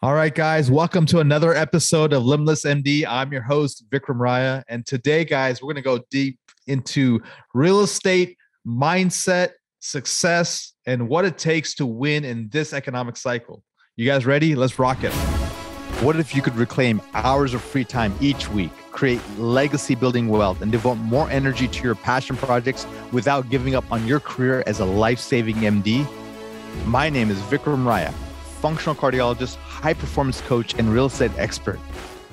All right, guys, welcome to another episode of Limitless MD. I'm your host, Vikram Raya. And today, guys, we're going to go deep into real estate, mindset, success, and what it takes to win in this economic cycle. You guys ready? Let's rock it. What if you could reclaim hours of free time each week, create legacy building wealth, and devote more energy to your passion projects without giving up on your career as a life saving MD? My name is Vikram Raya functional cardiologist, high performance coach, and real estate expert.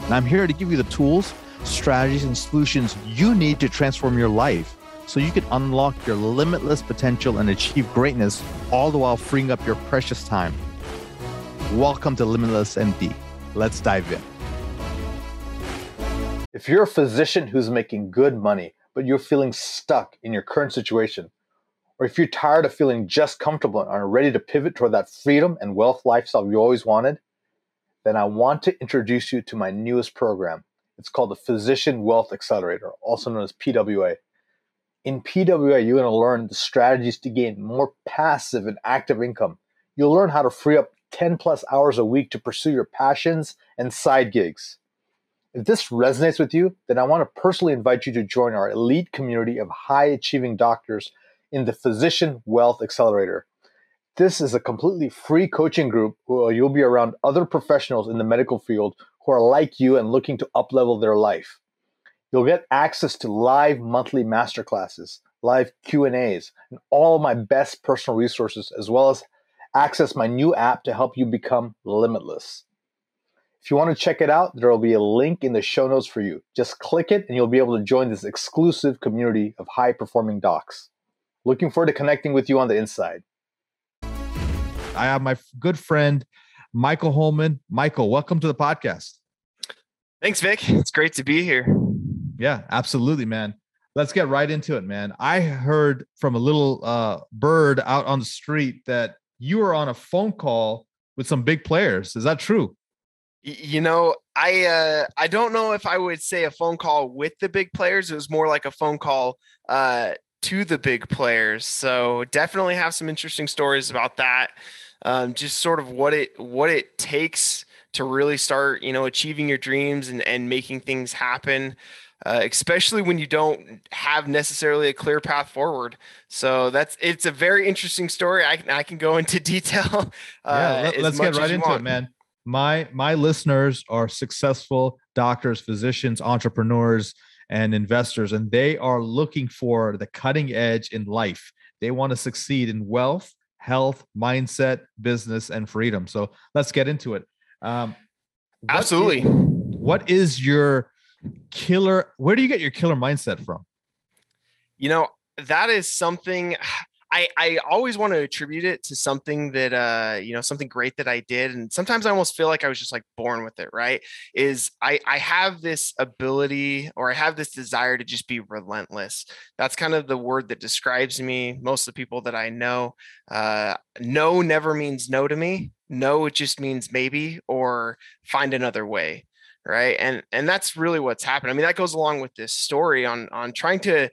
And I'm here to give you the tools, strategies, and solutions you need to transform your life so you can unlock your limitless potential and achieve greatness, all the while freeing up your precious time. Welcome to Limitless MD. Let's dive in. If you're a physician who's making good money, but you're feeling stuck in your current situation, or if you're tired of feeling just comfortable and are ready to pivot toward that freedom and wealth lifestyle you always wanted, then I want to introduce you to my newest program. It's called the Physician Wealth Accelerator, also known as PWA. In PWA, you're going to learn the strategies to gain more passive and active income. You'll learn how to free up 10 plus hours a week to pursue your passions and side gigs. If this resonates with you, then I want to personally invite you to join our elite community of high achieving doctors in the Physician Wealth Accelerator. This is a completely free coaching group where you'll be around other professionals in the medical field who are like you and looking to uplevel their life. You'll get access to live monthly masterclasses, live Q&As, and all my best personal resources as well as access my new app to help you become limitless. If you want to check it out, there will be a link in the show notes for you. Just click it and you'll be able to join this exclusive community of high performing docs. Looking forward to connecting with you on the inside. I have my good friend, Michael Holman. Michael, welcome to the podcast. Thanks, Vic. It's great to be here. Yeah, absolutely, man. Let's get right into it, man. I heard from a little uh, bird out on the street that you were on a phone call with some big players. Is that true? You know, I uh, I don't know if I would say a phone call with the big players. It was more like a phone call uh, to the big players. So definitely have some interesting stories about that. Um, just sort of what it what it takes to really start, you know, achieving your dreams and, and making things happen. Uh, especially when you don't have necessarily a clear path forward. So that's it's a very interesting story. I can I can go into detail. Uh, yeah, let, us get right into want. it, man. My my listeners are successful doctors, physicians, entrepreneurs and investors, and they are looking for the cutting edge in life. They want to succeed in wealth, health, mindset, business, and freedom. So let's get into it. Um, what Absolutely. Is, what is your killer? Where do you get your killer mindset from? You know, that is something I, I always want to attribute it to something that uh you know something great that I did and sometimes I almost feel like I was just like born with it right? Is I I have this ability or I have this desire to just be relentless. That's kind of the word that describes me most of the people that I know. Uh no never means no to me. No it just means maybe or find another way right? And and that's really what's happened. I mean that goes along with this story on on trying to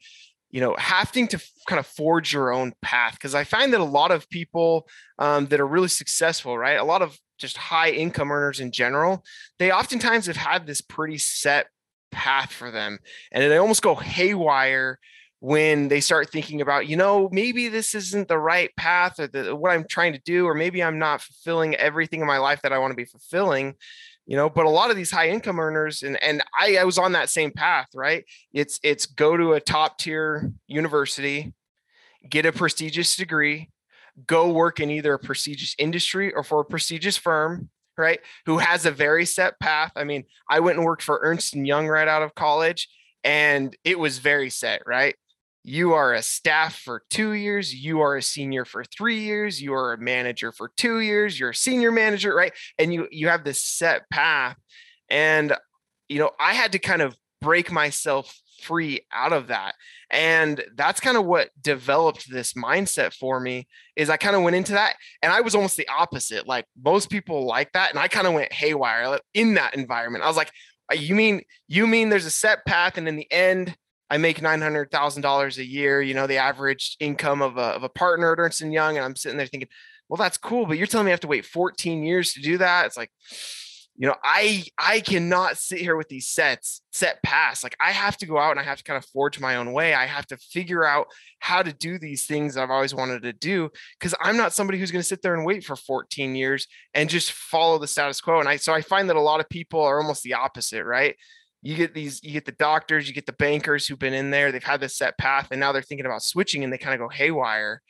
you know having to kind of forge your own path because i find that a lot of people um, that are really successful right a lot of just high income earners in general they oftentimes have had this pretty set path for them and they almost go haywire when they start thinking about you know maybe this isn't the right path or the, what i'm trying to do or maybe i'm not fulfilling everything in my life that i want to be fulfilling you know but a lot of these high income earners and and I, I was on that same path right? It's it's go to a top tier university get a prestigious degree go work in either a prestigious industry or for a prestigious firm right who has a very set path. I mean i went and worked for ernst and young right out of college and it was very set right you are a staff for two years, you are a senior for three years, you are a manager for two years, you're a senior manager, right? And you you have this set path. And you know, I had to kind of break myself free out of that. And that's kind of what developed this mindset for me is I kind of went into that and I was almost the opposite. Like most people like that. And I kind of went haywire in that environment. I was like, uh, you mean you mean there's a set path and in the end I make nine hundred thousand dollars a year. You know, the average income of a of a partner at Ernst Young, and I'm sitting there thinking, well, that's cool, but you're telling me I have to wait 14 years to do that. It's like, you know, I I cannot sit here with these sets set paths. Like I have to go out and I have to kind of forge my own way. I have to figure out how to do these things I've always wanted to do because I'm not somebody who's going to sit there and wait for 14 years and just follow the status quo. And I so I find that a lot of people are almost the opposite, right? You get these, you get the doctors, you get the bankers who've been in there, they've had this set path, and now they're thinking about switching and they kind of go haywire.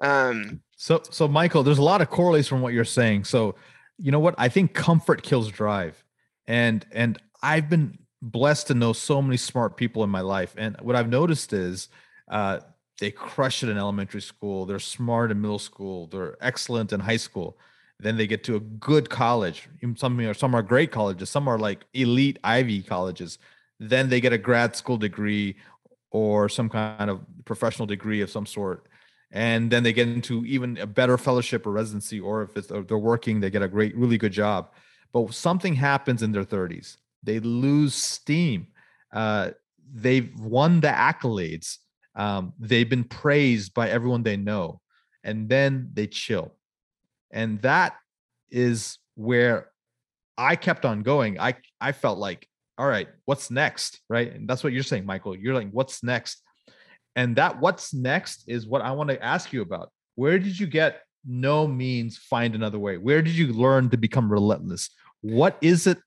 Um, so so Michael, there's a lot of correlates from what you're saying. So you know what? I think comfort kills drive. And and I've been blessed to know so many smart people in my life. And what I've noticed is uh, they crush it in elementary school. They're smart in middle school. They're excellent in high school. Then they get to a good college. Some are some are great colleges. Some are like elite Ivy colleges. Then they get a grad school degree or some kind of professional degree of some sort and then they get into even a better fellowship or residency or if it's, they're working they get a great really good job but something happens in their 30s they lose steam uh, they've won the accolades um, they've been praised by everyone they know and then they chill and that is where i kept on going i i felt like all right what's next right and that's what you're saying michael you're like what's next and that what's next is what I want to ask you about. Where did you get no means find another way? Where did you learn to become relentless? What is it?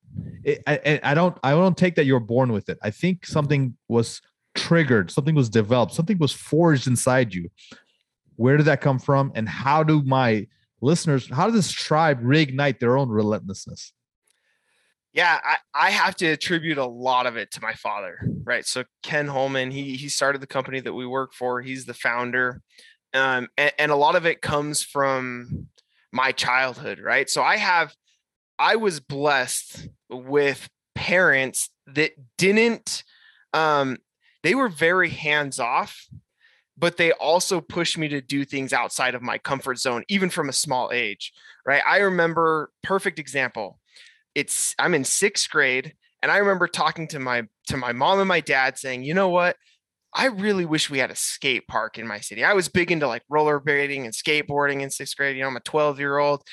I, I don't I don't take that you're born with it. I think something was triggered, something was developed, something was forged inside you. Where did that come from? And how do my listeners, how does this tribe reignite their own relentlessness? yeah, I, I have to attribute a lot of it to my father, right? So Ken Holman, he he started the company that we work for. He's the founder, um, and, and a lot of it comes from my childhood, right? So I have, I was blessed with parents that didn't, um, they were very hands off, but they also pushed me to do things outside of my comfort zone, even from a small age, right? I remember perfect example it's I'm in sixth grade, and I remember talking to my to my mom and my dad saying, you know what? I really wish we had a skate park in my city. I was big into like rollerblading and skateboarding in sixth grade. You know, I'm a 12 year old.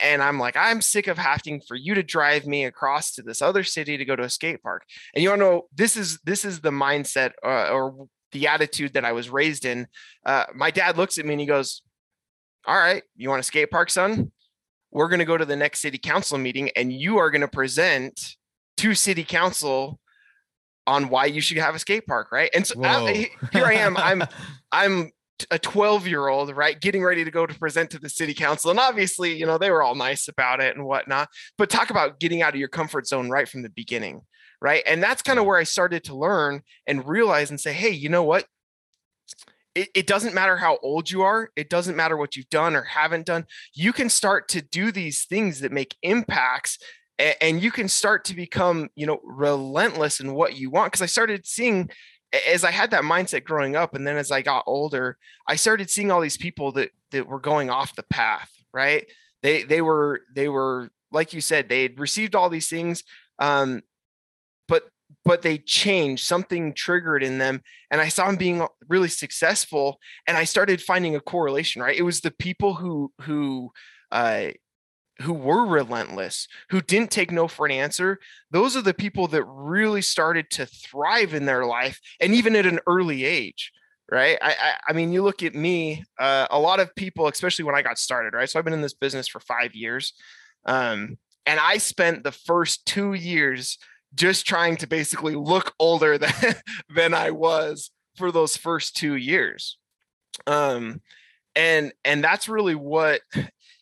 And I'm like, I'm sick of having for you to drive me across to this other city to go to a skate park. And you to know, this is this is the mindset uh, or the attitude that I was raised in. Uh, my dad looks at me and he goes, "All right, you want a skate park, son? we're going to go to the next city council meeting and you are going to present to city council on why you should have a skate park right and so I, here i am i'm i'm a 12 year old right getting ready to go to present to the city council and obviously you know they were all nice about it and whatnot but talk about getting out of your comfort zone right from the beginning right? And that's kind of where i started to learn and realize and say hey you know what? It, it doesn't matter how old you are it doesn't matter what you've done or haven't done you can start to do these things that make impacts and, and you can start to become you know relentless in what you want because i started seeing as i had that mindset growing up and then as i got older i started seeing all these people that that were going off the path right? They they were they were like you said they had received all these things um but but they changed something triggered in them and i saw them being really successful and i started finding a correlation right? It was the people who who uh who were relentless who didn't take no for an answer. Those are the people that really started to thrive in their life and even at an early age right? I i, I mean you look at me uh, a lot of people especially when i got started right? So i've been in this business for five years um, and i spent the first two years just trying to basically look older than than I was for those first two years. Um, and and that's really what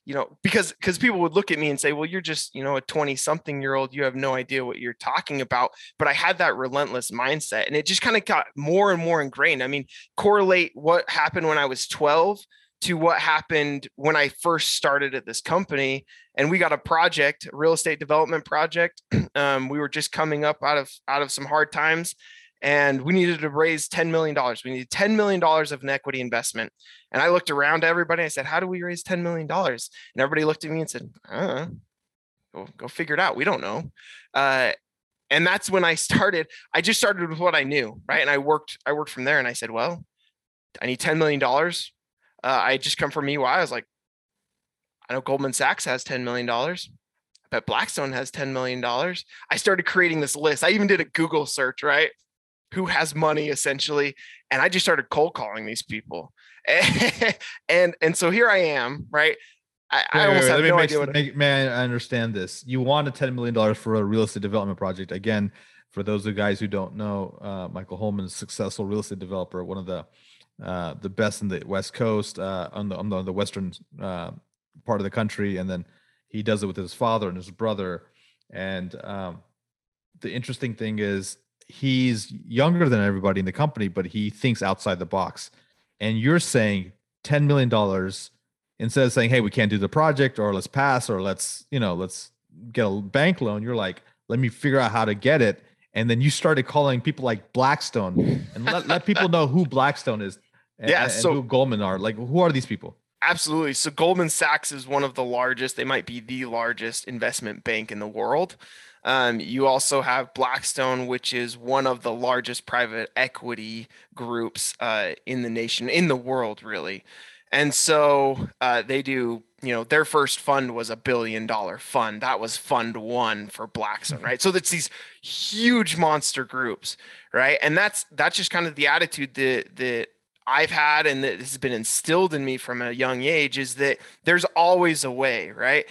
you know because because people would look at me and say well you're just you know a 20 something year old you have no idea what you're talking about but i had that relentless mindset and it just kind of got more and more ingrained i mean correlate what happened when i was 12 to what happened when I first started at this company. And we got a project, a real estate development project. Um, we were just coming up out of out of some hard times, and we needed to raise $10 million. We needed $10 million of an equity investment. And I looked around to everybody. I said, How do we raise $10 million? And everybody looked at me and said, uh, go, go figure it out. We don't know. Uh, and that's when I started. I just started with what I knew, right? And I worked, I worked from there and I said, well, I need $10 million uh, I just come from EY. I was like, I know Goldman Sachs has $10 million. I bet Blackstone has $10 million. I started creating this list. I even did a Google search, right? Who has money essentially. And I just started cold calling these people. and and so here I am, right? I, I almost wait, have no idea what. Make, man, I understand this. You want a ten million dollars for a real estate development project. Again, for those of guys who don't know, uh, Michael Holman is a successful real estate developer, one of the uh, the best in the West Coast, uh, on the on the, on the western uh, part of the country, and then he does it with his father and his brother. And um, the interesting thing is, he's younger than everybody in the company, but he thinks outside the box. And you're saying ten million dollars instead of saying, "Hey, we can't do the project," or "Let's pass," or "Let's you know let's get a bank loan." You're like, "Let me figure out how to get it." And then you started calling people like Blackstone and let, let people know who Blackstone is. And, yeah, and so who Goldman are. Like, who are these people? Absolutely. So Goldman Sachs is one of the largest. They might be the largest investment bank in the world. Um, you also have Blackstone, which is one of the largest private equity groups uh, in the nation, in the world, really. And so uh, they do, you know, their first fund was a billion dollar fund. That was fund one for Blackstone, mm-hmm. right? So it's these huge monster groups, right? And that's that's just kind of the attitude that that I've had and that has been instilled in me from a young age is that there's always a way, right?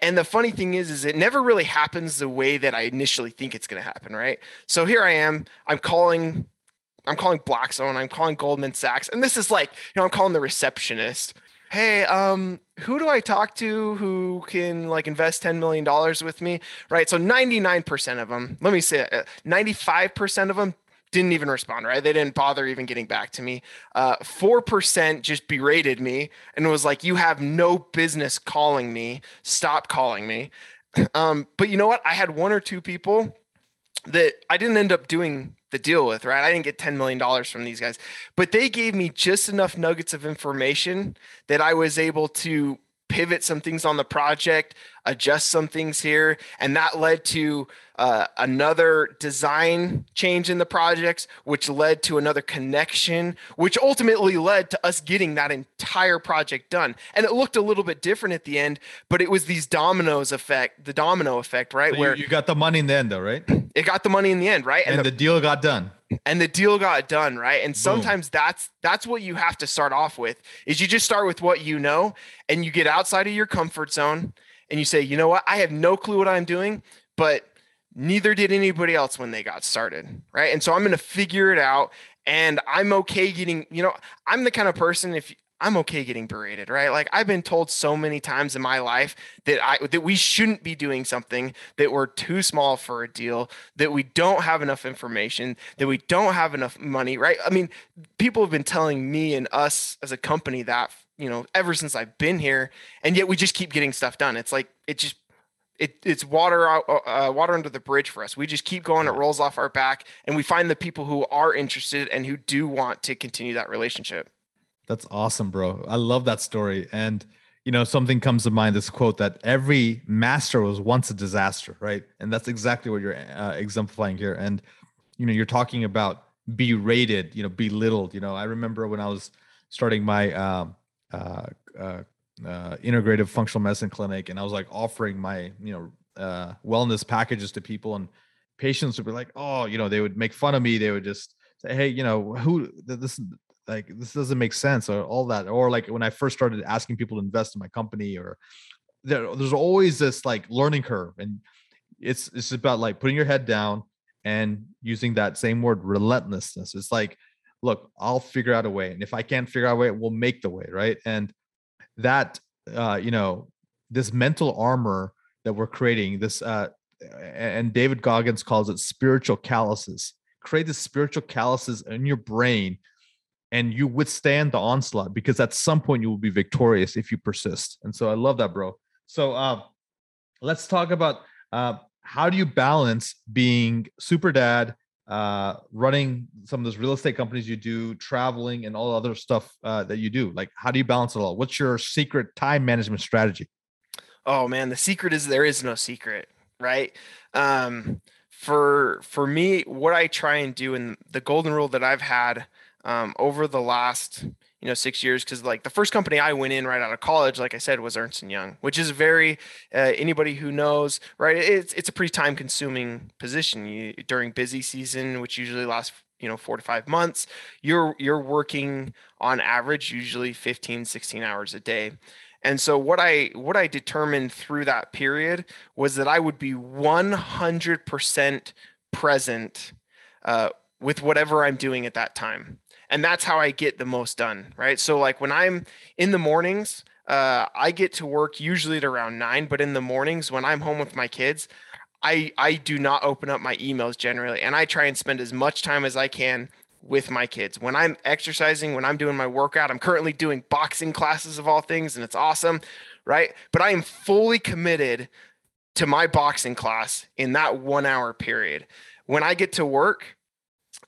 And the funny thing is, is it never really happens the way that I initially think it's going to happen, right? So here I am, I'm calling I'm calling Blackstone, I'm calling Goldman Sachs, and this is like, you know, I'm calling the receptionist. Hey, um, who do I talk to who can like invest $10 million with me? Right. So 99% of them, let me say it, 95% of them didn't even respond, right? They didn't bother even getting back to me. Uh, 4% just berated me and was like, you have no business calling me. Stop calling me. Um, but you know what? I had one or two people that I didn't end up doing the deal with, right? I didn't get $10 million from these guys, but they gave me just enough nuggets of information that I was able to pivot some things on the project, adjust some things here, and that led to uh, another design change in the projects, which led to another connection, which ultimately led to us getting that entire project done. And it looked a little bit different at the end, but it was these dominoes effect, the domino effect, right? So Where you, got the money in the end, though, right? It got the money in the end, right? And, and the, the deal got done and the deal got done right and sometimes Boom. that's that's what you have to start off with is you just start with what you know and you get outside of your comfort zone and you say you know what? I have no clue what i'm doing but neither did anybody else when they got started right? And so i'm going to figure it out and i'm okay getting you know i'm the kind of person if i'm okay getting berated right? Like i've been told so many times in my life that i that we shouldn't be doing something that we're too small for a deal that we don't have enough information that we don't have enough money right? I mean people have been telling me and us as a company that you know ever since i've been here and yet we just keep getting stuff done it's like it just it, it's water uh, uh, water under the bridge for us. We just keep going. It rolls off our back, and we find the people who are interested and who do want to continue that relationship. That's awesome, bro. I love that story. And you know, something comes to mind. This quote that every master was once a disaster, right? And that's exactly what you're uh, exemplifying here. And you know, you're talking about berated, you know, belittled. You know, I remember when I was starting my um, uh, uh, uh, integrative functional medicine clinic, and I was like offering my you know uh, wellness packages to people, and patients would be like, oh, you know, they would make fun of me. They would just say, hey, you know, who this like this doesn't make sense or all that, or like when I first started asking people to invest in my company, or there, there's always this like learning curve, and it's it's about like putting your head down and using that same word relentlessness. It's like, look, I'll figure out a way, and if I can't figure out a way, we'll make the way, right? And that uh, you know this mental armor that we're creating this uh, and david goggins calls it spiritual calluses create the spiritual calluses in your brain and you withstand the onslaught because at some point you will be victorious if you persist and so i love that bro so uh, let's talk about uh, how do you balance being super dad uh, running some of those real estate companies you do, traveling, and all other stuff uh, that you do? Like, how do you balance it all? What's your secret time management strategy? Oh man, the secret is there is no secret, right? Um, for for me, what I try and do, and the golden rule that I've had um, over the last you know six years because like the first company i went in right out of college like i said was ernst young which is very uh, anybody who knows right? It's, it's a pretty time consuming position. You, during busy season which usually lasts you know four to five months you're you're working on average usually 15 16 hours a day. And so what i what i determined through that period was that i would be 100% present uh, with whatever i'm doing at that time and that's how i get the most done right so like when i'm in the mornings uh, i get to work usually at around nine but in the mornings when i'm home with my kids I I do not open up my emails generally, and I try and spend as much time as I can with my kids. When I'm exercising, when I'm doing my workout, I'm currently doing boxing classes of all things, and it's awesome, right? But I am fully committed to my boxing class in that one hour period. When I get to work,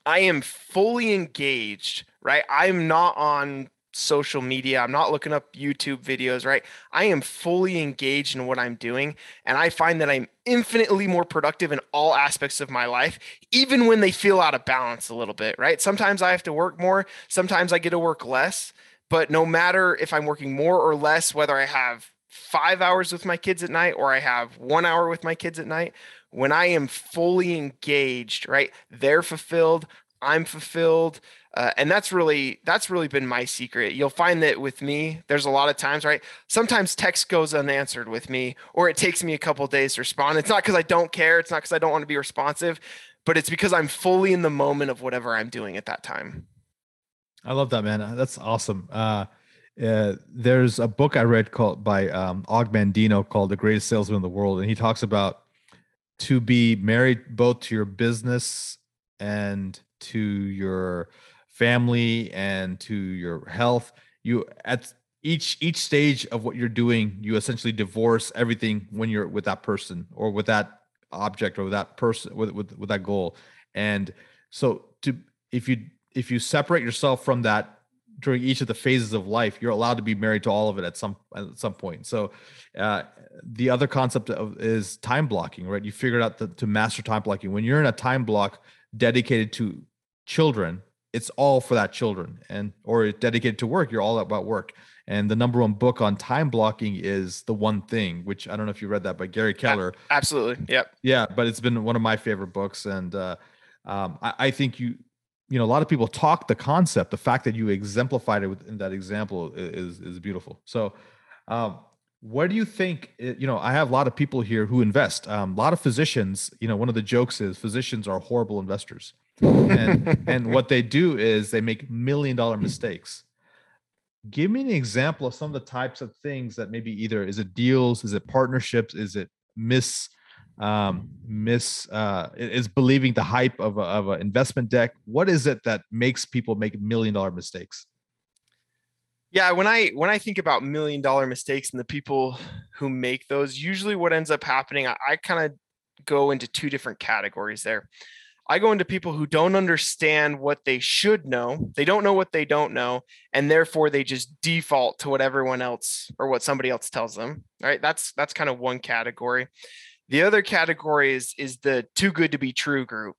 I am fully engaged, right? I'm not on social media. I'm not looking up YouTube videos, right? I am fully engaged in what I'm doing. And I find that I'm infinitely more productive in all aspects of my life, even when they feel out of balance a little bit, right? Sometimes I have to work more, sometimes I get to work less. But no matter if I'm working more or less, whether I have five hours with my kids at night or I have one hour with my kids at night, when I am fully engaged, right? They're fulfilled, I'm fulfilled uh, and that's really that's really been my secret. You'll find that with me there's a lot of times right sometimes text goes unanswered with me or it takes me a couple days to respond. It's not because i don't care it's not because i don't want to be responsive but it's because i'm fully in the moment of whatever i'm doing at that time. I love that man. That's awesome. Uh, uh, there's a book i read called by um, og mandino called the greatest salesman in the world and he talks about to be married both to your business and to your family and to your health. You at each each stage of what you're doing you essentially divorce everything when you're with that person or with that object or with that person with, with with that goal. And so to if you if you separate yourself from that during each of the phases of life you're allowed to be married to all of it at some at some point. So uh, the other concept of is time blocking right? You figured out the, to master time blocking. When you're in a time block dedicated to children it's all for that children and or dedicated to work you're all about work. And the number one book on time blocking is the one thing which i don't know if you read that by gary keller. absolutely yep. Yeah but it's been one of my favorite books. And uh, um, I, I, think you you know a lot of people talk the concept. The fact that you exemplified it in that example is is beautiful. So um, what do you think you know i have a lot of people here who invest. Um, a lot of physicians you know one of the jokes is physicians are horrible investors. And and what they do is they make million dollar mistakes. Give me an example of some of the types of things that maybe either is it deals? Is it partnerships? Is it miss um miss uh is believing the hype of a, of an investment deck what is it that makes people make million dollar mistakes yeah when i when i think about million dollar mistakes and the people who make those usually what ends up happening i, I kind of go into two different categories there I go into people who don't understand what they should know. They don't know what they don't know. And therefore they just default to what everyone else or what somebody else tells them. Right. That's that's kind of one category. The other category is is the too good to be true group.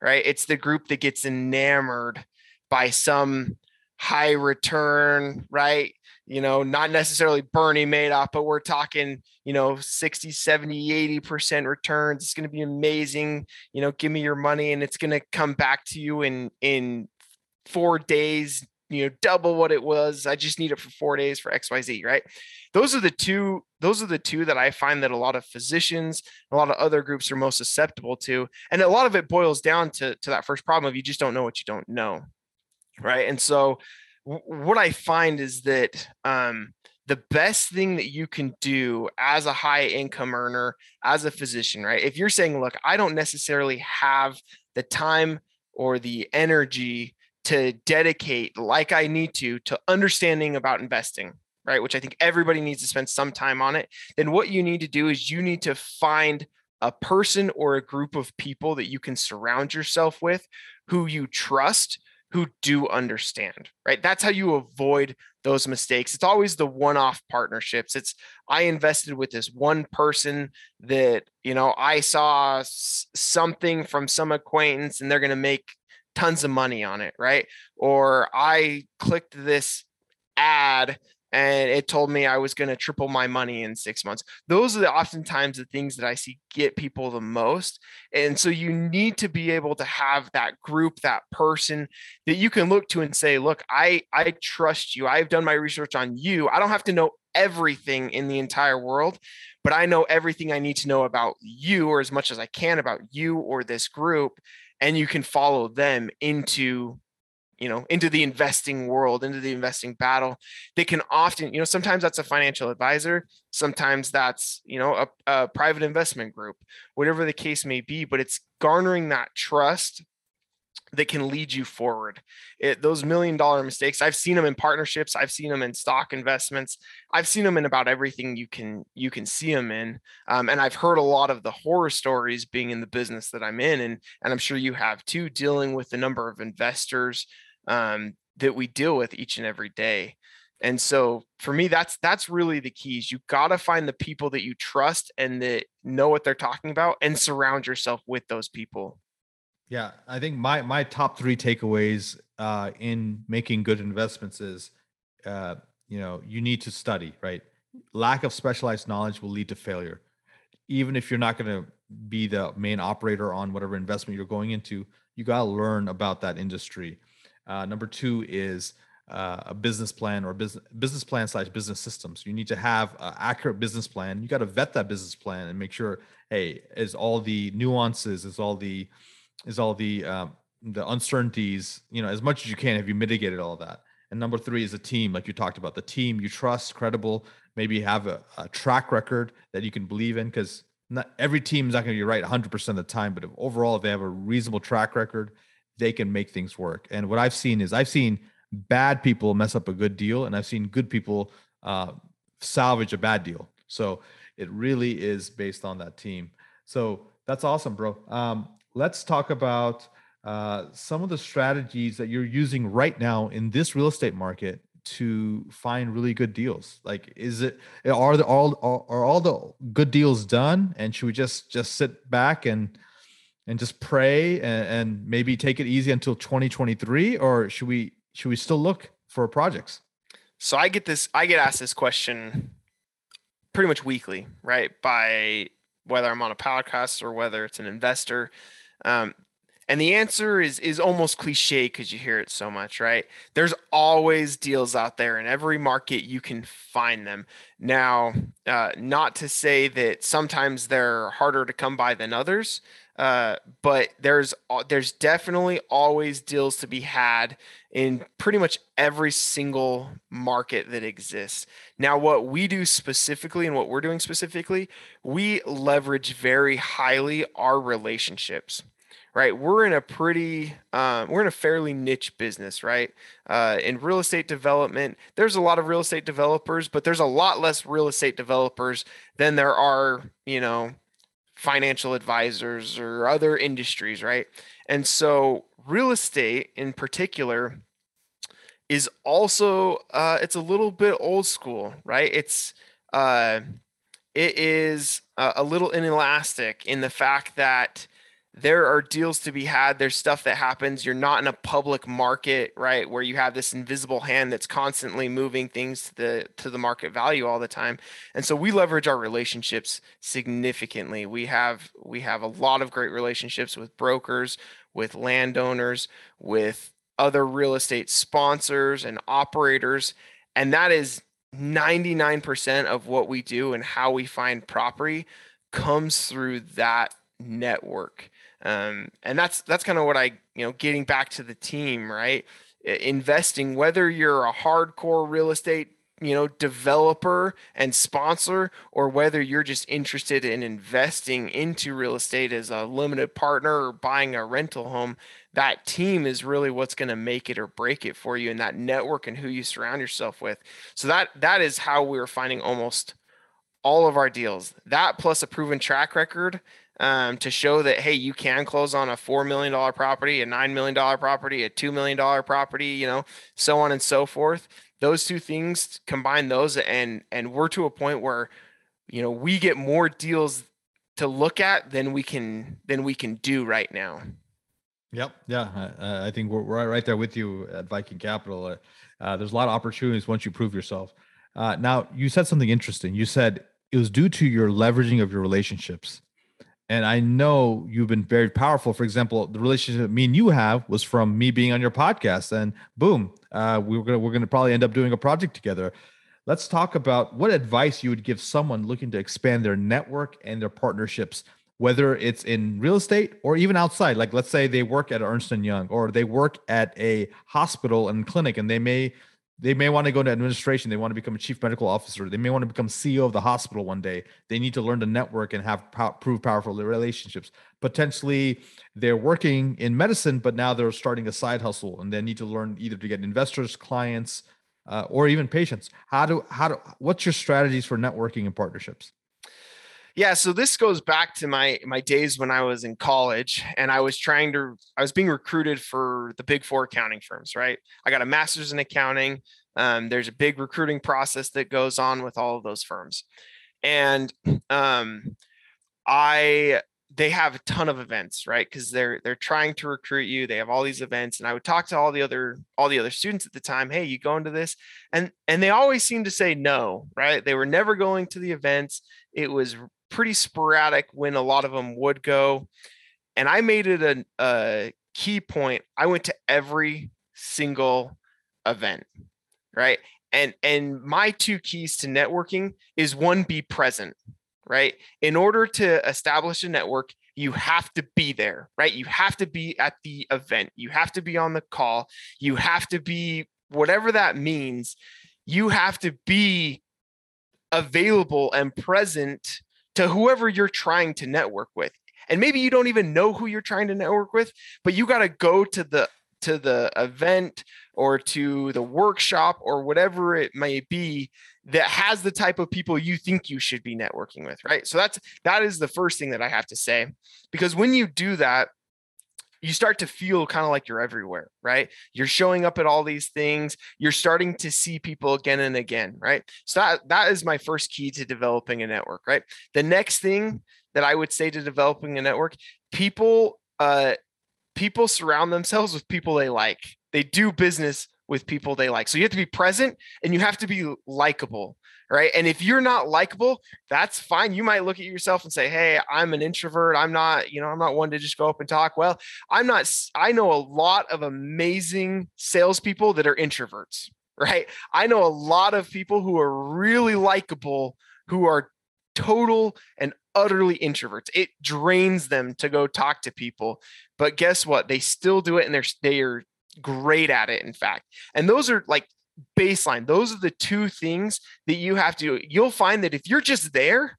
Right. It's the group that gets enamored by some high return, right? you know, not necessarily Bernie Madoff, but we're talking, you know, 60, 70, 80% returns. It's going to be amazing. You know, give me your money and it's going to come back to you in, in four days, you know, double what it was. I just need it for four days for XYZ, right? Those are the two, those are the two that I find that a lot of physicians, a lot of other groups are most susceptible to. And a lot of it boils down to, to that first problem of you just don't know what you don't know. Right. And so what I find is that um, the best thing that you can do as a high income earner, as a physician, right? If you're saying, look, I don't necessarily have the time or the energy to dedicate like I need to to understanding about investing, right? Which I think everybody needs to spend some time on it. Then what you need to do is you need to find a person or a group of people that you can surround yourself with who you trust who do understand, right? That's how you avoid those mistakes. It's always the one off partnerships. It's, I invested with this one person that, you know, I saw something from some acquaintance and they're going to make tons of money on it, right? Or I clicked this ad and it told me I was going to triple my money in six months. Those are the oftentimes the things that I see get people the most. And so you need to be able to have that group, that person that you can look to and say, look, I, I trust you. I've done my research on you. I don't have to know everything in the entire world, but I know everything I need to know about you or as much as I can about you or this group. And you can follow them into you know into the investing world into the investing battle. They can often you know sometimes that's a financial advisor sometimes that's you know a, a, private investment group whatever the case may be but it's garnering that trust that can lead you forward it, those million dollar mistakes i've seen them in partnerships i've seen them in stock investments i've seen them in about everything you can you can see them in um, and i've heard a lot of the horror stories being in the business that i'm in and and i'm sure you have too dealing with the number of investors um, that we deal with each and every day. And so for me, that's that's really the keys. You got to find the people that you trust and that know what they're talking about and surround yourself with those people. Yeah, I think my my top three takeaways uh, in making good investments is, uh, you know, you need to study. Right, lack of specialized knowledge will lead to failure. Even if you're not going to be the main operator on whatever investment you're going into, you got to learn about that industry. Uh, number two is uh, a business plan or business business plan slash business systems. You need to have an accurate business plan. You got to vet that business plan and make sure, hey, is all the nuances, is all the, is all the um, the uncertainties, you know, as much as you can. Have you mitigated all that? And number three is a team, like you talked about, the team you trust, credible, maybe have a, a track record that you can believe in, because not every team is not going to be right 100% of the time, but if overall, if they have a reasonable track record they can make things work. And what I've seen is I've seen bad people mess up a good deal, and I've seen good people uh, salvage a bad deal. So it really is based on that team. So that's awesome, bro. Um, let's talk about uh, some of the strategies that you're using right now in this real estate market to find really good deals. Like, is it are the all are all the good deals done, and should we just just sit back and and just pray and, and maybe take it easy until 2023 or should we should we still look for projects? So i get this i get asked this question pretty much weekly right? By whether i'm on a podcast or whether it's an investor um, and the answer is is almost cliche because you hear it so much, right? There's always deals out there in every market you can find them. Now, uh, not to say that sometimes they're harder to come by than others, uh, but there's there's definitely always deals to be had in pretty much every single market that exists. Now, what we do specifically and what we're doing specifically, we leverage very highly our relationships right? We're in a pretty, um, we're in a fairly niche business, right? Uh, in real estate development, there's a lot of real estate developers, but there's a lot less real estate developers than there are, you know, financial advisors or other industries, right? And so, real estate in particular is also, uh, it's a little bit old school, right? It's, uh, it is a little inelastic in the fact that there are deals to be had. There's stuff that happens. You're not in a public market, right, where you have this invisible hand that's constantly moving things to the to the market value all the time. And so we leverage our relationships significantly. We have we have a lot of great relationships with brokers, with landowners, with other real estate sponsors and operators, and that is 99% of what we do and how we find property comes through that network. Um, and that's that's kind of what I you know getting back to the team right? Investing whether you're a hardcore real estate you know developer and sponsor or whether you're just interested in investing into real estate as a limited partner or buying a rental home that team is really what's going to make it or break it for you and that network and who you surround yourself with. So that that is how we're finding almost all of our deals. That plus a proven track record um, to show that hey, you can close on a four million dollar property, a nine million dollar property, a two million dollar property, you know, so on and so forth. Those two things combine those, and and we're to a point where, you know, we get more deals to look at than we can than we can do right now. Yep. Yeah. I think we're, we're right there with you at Viking Capital. Uh, uh, there's a lot of opportunities once you prove yourself. Uh, now, you said something interesting. You said it was due to your leveraging of your relationships. And I know you've been very powerful. For example, the relationship me and you have was from me being on your podcast, and boom, uh, we are gonna we're gonna probably end up doing a project together. Let's talk about what advice you would give someone looking to expand their network and their partnerships, whether it's in real estate or even outside. Like, let's say they work at Ernst and Young, or they work at a hospital and clinic, and they may they may want to go into administration. They want to become a chief medical officer. They may want to become CEO of the hospital one day. They need to learn to network and have prove powerful relationships. Potentially, they're working in medicine, but now they're starting a side hustle, and they need to learn either to get investors, clients, uh, or even patients. How do how do what's your strategies for networking and partnerships? Yeah, so this goes back to my my days when I was in college and I was trying to I was being recruited for the big four accounting firms, right? I got a master's in accounting. Um, there's a big recruiting process that goes on with all of those firms. And um, I they have a ton of events, right? Because they're they're trying to recruit you. They have all these events, and I would talk to all the other all the other students at the time. Hey, you going to this? And and they always seem to say no, right? They were never going to the events. It was pretty sporadic when a lot of them would go. And I made it a, a key point. I went to every single event, right? And and my two keys to networking is one, be present right? In order to establish a network, you have to be there, right? You have to be at the event. You have to be on the call. You have to be whatever that means. You have to be available and present to whoever you're trying to network with. And maybe you don't even know who you're trying to network with, but you got to go to the to the event or to the workshop or whatever it may be that has the type of people you think you should be networking with right so that's that is the first thing that i have to say because when you do that you start to feel kind of like you're everywhere, right? You're showing up at all these things. You're starting to see people again and again, right? So that, that is my first key to developing a network, right? The next thing that I would say to developing a network, people uh people surround themselves with people they like. They do business with people they like. So you have to be present and you have to be likable, right? And if you're not likable, that's fine. You might look at yourself and say, "Hey, I'm an introvert. I'm not, you know, I'm not one to just go up and talk." Well, I'm not. I know a lot of amazing salespeople that are introverts, right? I know a lot of people who are really likable who are total and utterly introverts. It drains them to go talk to people. But guess what? They still do it and they're they are great at it, in fact. And those are like baseline. Those are the two things that you have to, you'll find that if you're just there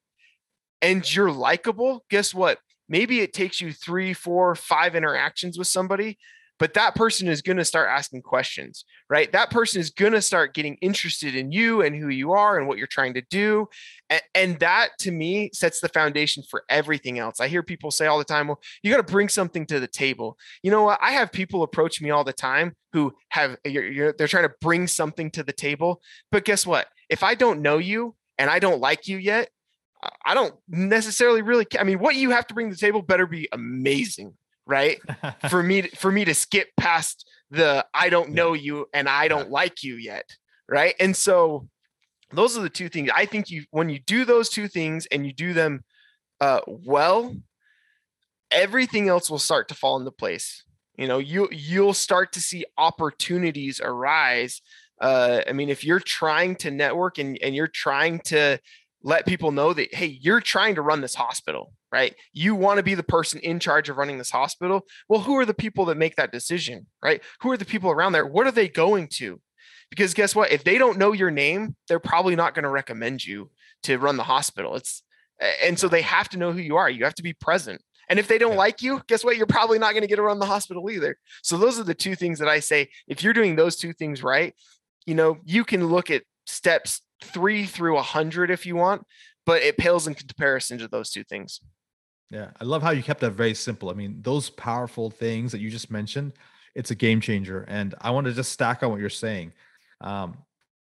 and you're likable, guess what? Maybe it takes you three, four, five interactions with somebody, but that person is going to start asking questions, right? That person is going to start getting interested in you and who you are and what you're trying to do. And, and, that to me sets the foundation for everything else. I hear people say all the time, well, you got to bring something to the table. You know what? I have people approach me all the time who have, you're, you're, they're trying to bring something to the table. But guess what? If I don't know you and I don't like you yet, I don't necessarily really. Care. I mean, what you have to bring to the table better be amazing, right? for me to, for me to skip past the I don't know you and I don't like you yet, right? And so those are the two things. I think you when you do those two things and you do them uh, well, everything else will start to fall into place. You know, you you'll start to see opportunities arise. Uh, I mean, if you're trying to network and, and you're trying to let people know that hey you're trying to run this hospital right? You want to be the person in charge of running this hospital. Well who are the people that make that decision right? Who are the people around there? What are they going to? Because guess what? If they don't know your name they're probably not going to recommend you to run the hospital. It's and so they have to know who you are. You have to be present. And if they don't like you guess what? You're probably not going to get run the hospital either. So those are the two things that i say. If you're doing those two things right you know you can look at steps three through a hundred if you want, but it pales in comparison to those two things. Yeah, I love how you kept that very simple. I mean, those powerful things that you just mentioned, it's a game changer. And I want to just stack on what you're saying. Um,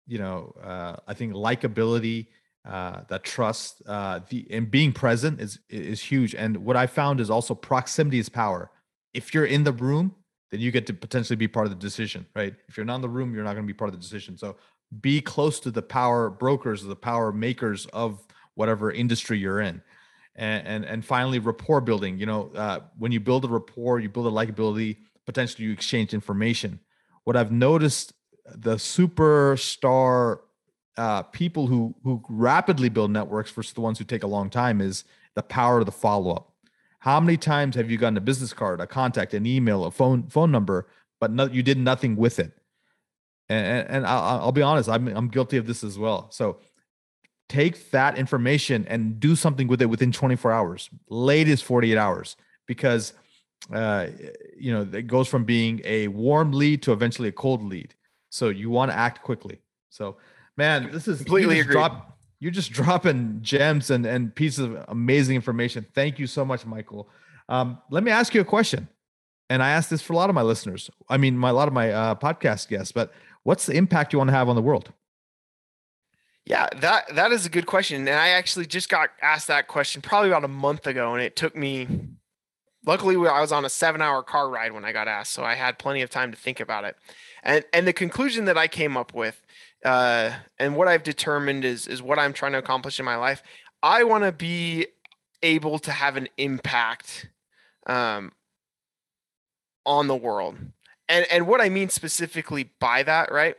you know, uh, I think likability, uh, that trust, uh, the and being present is is huge. And what I found is also proximity is power. if you're in the room, then you get to potentially be part of the decision, right? If you're not in the room, you're not going to be part of the decision. So be close to the power brokers, the power makers of whatever industry you're in. And, and, and finally, rapport building. You know, uh, when you build a rapport, you build a likability. Potentially, you exchange information. What I've noticed, the superstar uh, people who who rapidly build networks versus the ones who take a long time is the power of the follow up. How many times have you gotten a business card, a contact, an email, a phone phone number, but no, you did nothing with it? And, and I'll, I'll be honest, I'm I'm guilty of this as well. So take that information and do something with it within 24 hours, latest 48 hours, because uh, you know it goes from being a warm lead to eventually a cold lead. So you want to act quickly. So man, this is completely agree. Drop, you're just dropping gems and, and pieces of amazing information. Thank you so much, Michael. Um, let me ask you a question. And I ask this for a lot of my listeners. I mean, my, a lot of my uh, podcast guests, but what's the impact you want to have on the world? Yeah, that that is a good question. And I actually just got asked that question probably about a month ago. And it took me luckily I was on a seven hour car ride when I got asked. So I had plenty of time to think about it. And and the conclusion that I came up with uh, and what I've determined is is what I'm trying to accomplish in my life. I want to be able to have an impact um, on the world, and and what I mean specifically by that, right?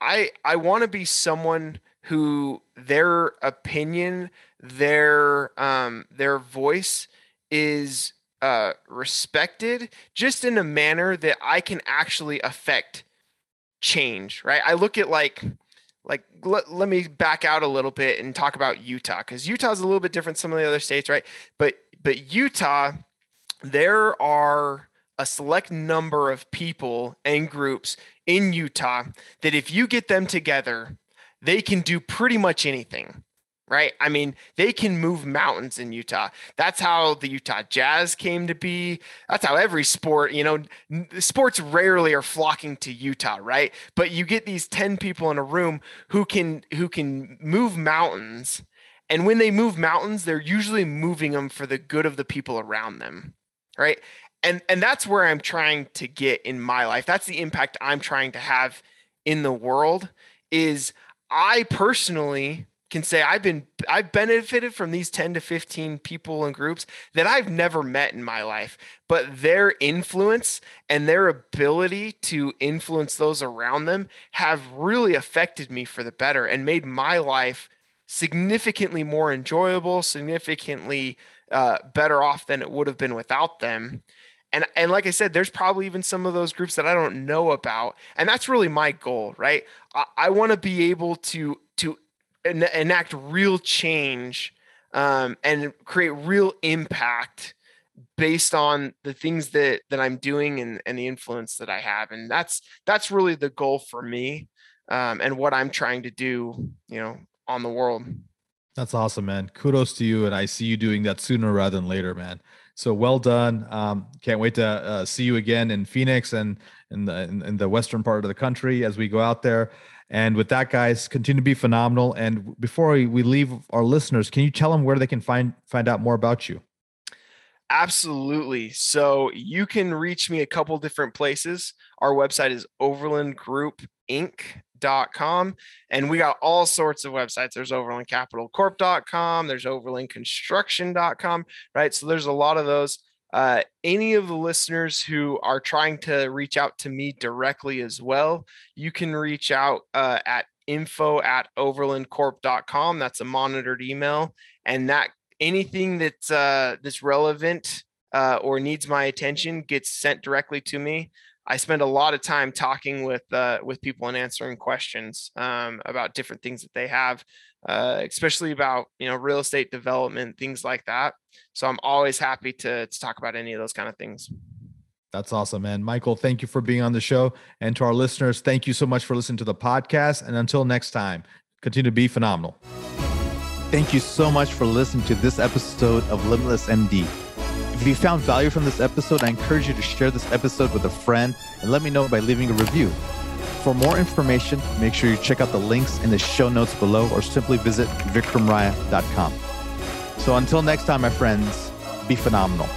I I want to be someone who their opinion, their um, their voice is uh, respected, just in a manner that I can actually affect change, right? I look at like like let, let me back out a little bit and talk about Utah cuz Utah is a little bit different some of the other states, right? But but Utah there are a select number of people and groups in Utah that if you get them together, they can do pretty much anything right? I mean, they can move mountains in Utah. That's how the Utah Jazz came to be. That's how every sport, you know, sports rarely are flocking to Utah, right? But you get these 10 people in a room who can who can move mountains. And when they move mountains, they're usually moving them for the good of the people around them, right? And and that's where I'm trying to get in my life. That's the impact I'm trying to have in the world is I personally can say I've been I've benefited from these 10 to 15 people and groups that I've never met in my life, but their influence and their ability to influence those around them have really affected me for the better and made my life significantly more enjoyable, significantly uh, better off than it would have been without them. And, and like I said, there's probably even some of those groups that I don't know about. And that's really my goal, right? I, I want to be able to to en- enact real change um, and create real impact based on the things that that I'm doing and, and the influence that I have. And that's that's really the goal for me um, and what I'm trying to do, you know, on the world. That's awesome, man. Kudos to you. And I see you doing that sooner rather than later, man. So well done. Um, can't wait to uh, see you again in Phoenix and in the in, in the western part of the country as we go out there. And with that, guys, continue to be phenomenal. And before we, we leave our listeners, can you tell them where they can find find out more about you? Absolutely. So you can reach me a couple different places. Our website is overlandgroupinc.com. And we got all sorts of websites. There's overlandcapitalcorp.com, there's overlandconstruction.com, right? So there's a lot of those. Uh, any of the listeners who are trying to reach out to me directly as well, you can reach out uh, at info at overlandcorp.com. That's a monitored email. And that anything that's uh, that's relevant uh, or needs my attention gets sent directly to me. I spend a lot of time talking with uh, with people and answering questions um, about different things that they have, uh, especially about you know real estate development, things like that. So I'm always happy to to talk about any of those kind of things. That's awesome, man. Michael, thank you for being on the show, and to our listeners, thank you so much for listening to the podcast. And until next time, continue to be phenomenal. Thank you so much for listening to this episode of Limitless MD. If you found value from this episode, I encourage you to share this episode with a friend and let me know by leaving a review. For more information, make sure you check out the links in the show notes below or simply visit vikramraya.com. So until next time, my friends, be phenomenal.